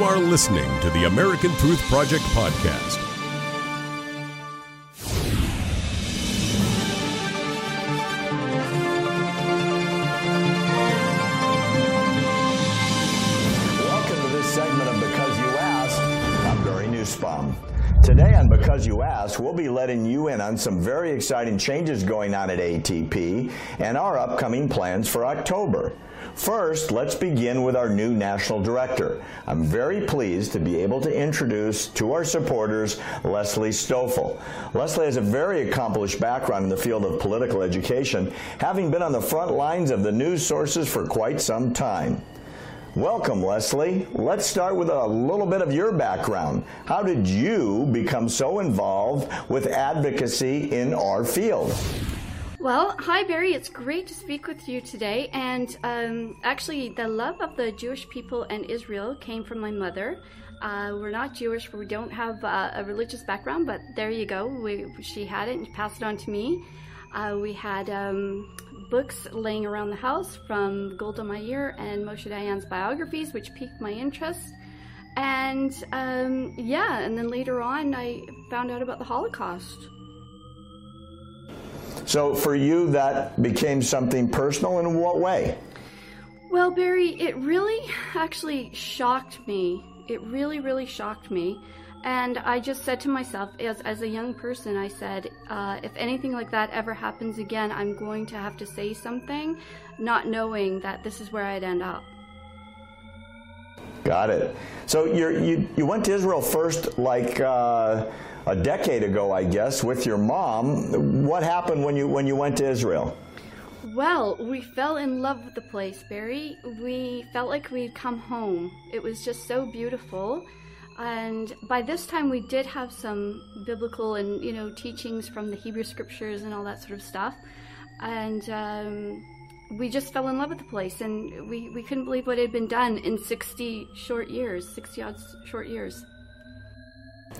You are listening to the American Truth Project podcast. Welcome to this segment of Because You Asked. I'm. Today on Because You Asked, we'll be letting you in on some very exciting changes going on at ATP and our upcoming plans for October. First, let's begin with our new national director. I'm very pleased to be able to introduce to our supporters Leslie Stoffel. Leslie has a very accomplished background in the field of political education, having been on the front lines of the news sources for quite some time. Welcome, Leslie. Let's start with a little bit of your background. How did you become so involved with advocacy in our field? Well, hi Barry. It's great to speak with you today. And um, actually, the love of the Jewish people and Israel came from my mother. Uh, we're not Jewish. We don't have uh, a religious background, but there you go. We, she had it and passed it on to me. Uh, we had um, books laying around the house from Golda Meir and Moshe Dayan's biographies, which piqued my interest. And um, yeah, and then later on, I found out about the Holocaust. So, for you, that became something personal in what way? Well, Barry, it really actually shocked me. It really, really shocked me. And I just said to myself, as, as a young person, I said, uh, if anything like that ever happens again, I'm going to have to say something, not knowing that this is where I'd end up. Got it. So you're, you you went to Israel first, like uh, a decade ago, I guess, with your mom. What happened when you when you went to Israel? Well, we fell in love with the place, Barry. We felt like we'd come home. It was just so beautiful. And by this time, we did have some biblical and you know teachings from the Hebrew scriptures and all that sort of stuff. And um, we just fell in love with the place, and we, we couldn't believe what had been done in 60 short years, 60 odd short years.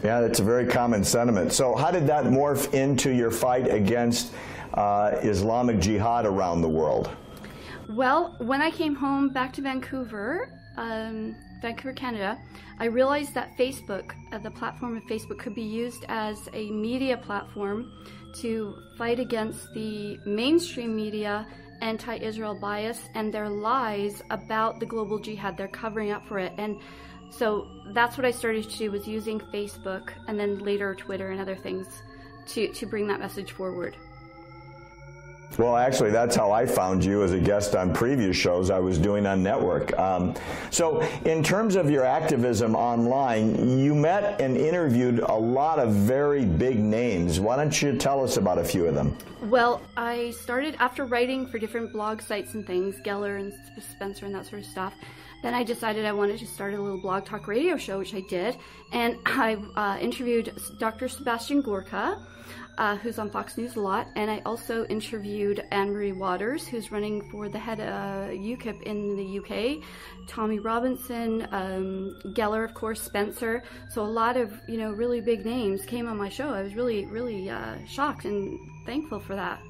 Yeah, that's a very common sentiment. So, how did that morph into your fight against uh, Islamic Jihad around the world? Well, when I came home back to Vancouver, um, Vancouver, Canada, I realized that Facebook, uh, the platform of Facebook, could be used as a media platform to fight against the mainstream media anti Israel bias and their lies about the global jihad. They're covering up for it. And so that's what I started to do was using Facebook and then later Twitter and other things to, to bring that message forward. Well, actually, that's how I found you as a guest on previous shows I was doing on network. Um, so, in terms of your activism online, you met and interviewed a lot of very big names. Why don't you tell us about a few of them? Well, I started after writing for different blog sites and things, Geller and Spencer and that sort of stuff. Then I decided I wanted to start a little blog talk radio show, which I did, and I uh, interviewed Dr. Sebastian Gorka uh, who's on Fox News a lot, and I also interviewed Anne Marie Waters, who's running for the head of UKIP in the UK, Tommy Robinson, um, Geller, of course, Spencer. So a lot of you know really big names came on my show. I was really really uh, shocked and thankful for that.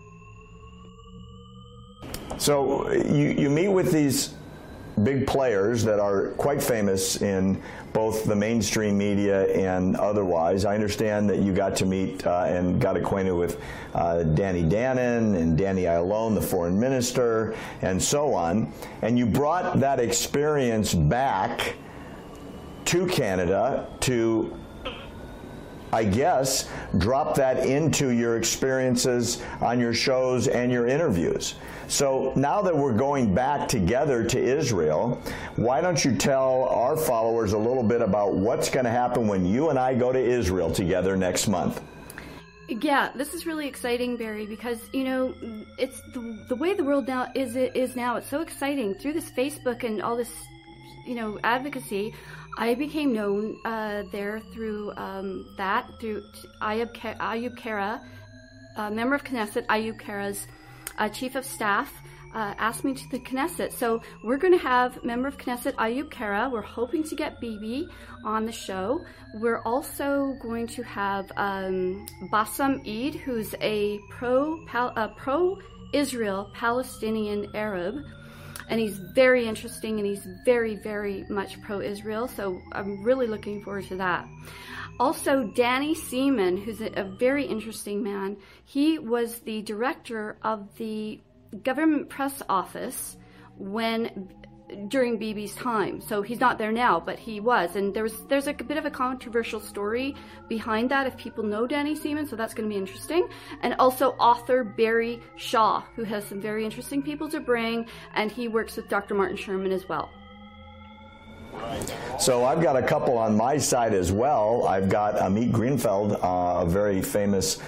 So you you meet with these big players that are quite famous in both the mainstream media and otherwise. I understand that you got to meet uh, and got acquainted with uh, Danny Danon and Danny Ayalon, the foreign minister, and so on. And you brought that experience back to Canada to I guess, drop that into your experiences on your shows and your interviews. So now that we're going back together to Israel, why don't you tell our followers a little bit about what's going to happen when you and I go to Israel together next month? Yeah, this is really exciting, Barry, because you know it's the, the way the world now is it is now. It's so exciting through this Facebook and all this, you know, advocacy. I became known uh, there through um, that, through Ayub, Ayub Kara, a member of Knesset, Ayub Kara's uh, chief of staff, uh, asked me to the Knesset. So we're going to have member of Knesset Ayub Kara. We're hoping to get Bibi on the show. We're also going to have um, Bassam Eid, who's a pro pro Israel Palestinian Arab. And he's very interesting and he's very, very much pro Israel. So I'm really looking forward to that. Also, Danny Seaman, who's a very interesting man, he was the director of the government press office when during Bibi's time. So he's not there now, but he was. And there was there's a bit of a controversial story behind that if people know Danny Seaman, so that's going to be interesting. And also author Barry Shaw, who has some very interesting people to bring, and he works with Dr. Martin Sherman as well. So I've got a couple on my side as well. I've got Amit Greenfeld, uh, a very famous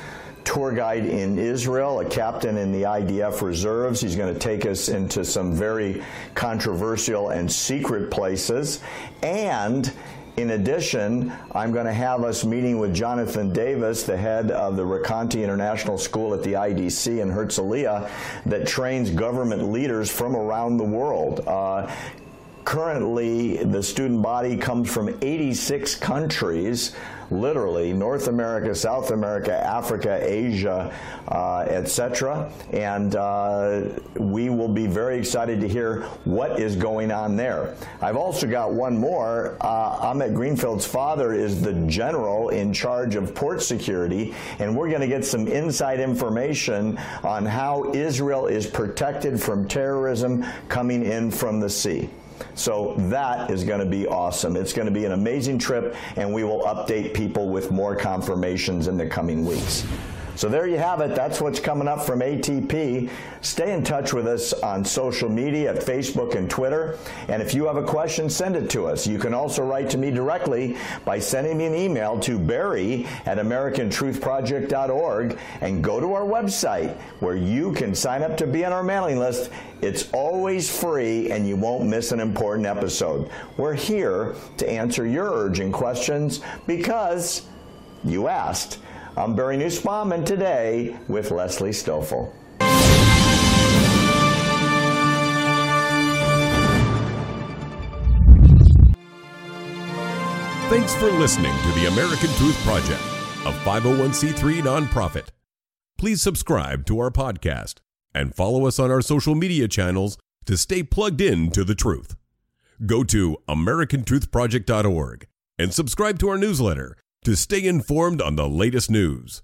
tour guide in Israel, a captain in the IDF reserves. He's going to take us into some very controversial and secret places. And in addition, I'm going to have us meeting with Jonathan Davis, the head of the Recanati International School at the IDC in Herzliya, that trains government leaders from around the world. Uh, currently, the student body comes from 86 countries literally North America, South America, Africa, Asia, uh, etc. And uh, we will be very excited to hear what is going on there. I've also got one more. Uh, Amit Greenfeld's father is the general in charge of port security, and we're going to get some inside information on how Israel is protected from terrorism coming in from the sea. So that is going to be awesome. It's going to be an amazing trip, and we will update people with more confirmations in the coming weeks. So there you have it. That's what's coming up from ATP. Stay in touch with us on social media at Facebook and Twitter. And if you have a question, send it to us. You can also write to me directly by sending me an email to barry at americantruthproject.org and go to our website where you can sign up to be on our mailing list. It's always free and you won't miss an important episode. We're here to answer your urgent questions because you asked. I'm Barry Nussbaum, and today with Leslie Stoffel. Thanks for listening to the American Truth Project, a 501c3 nonprofit. Please subscribe to our podcast and follow us on our social media channels to stay plugged in to the truth. Go to americantruthproject.org and subscribe to our newsletter to stay informed on the latest news.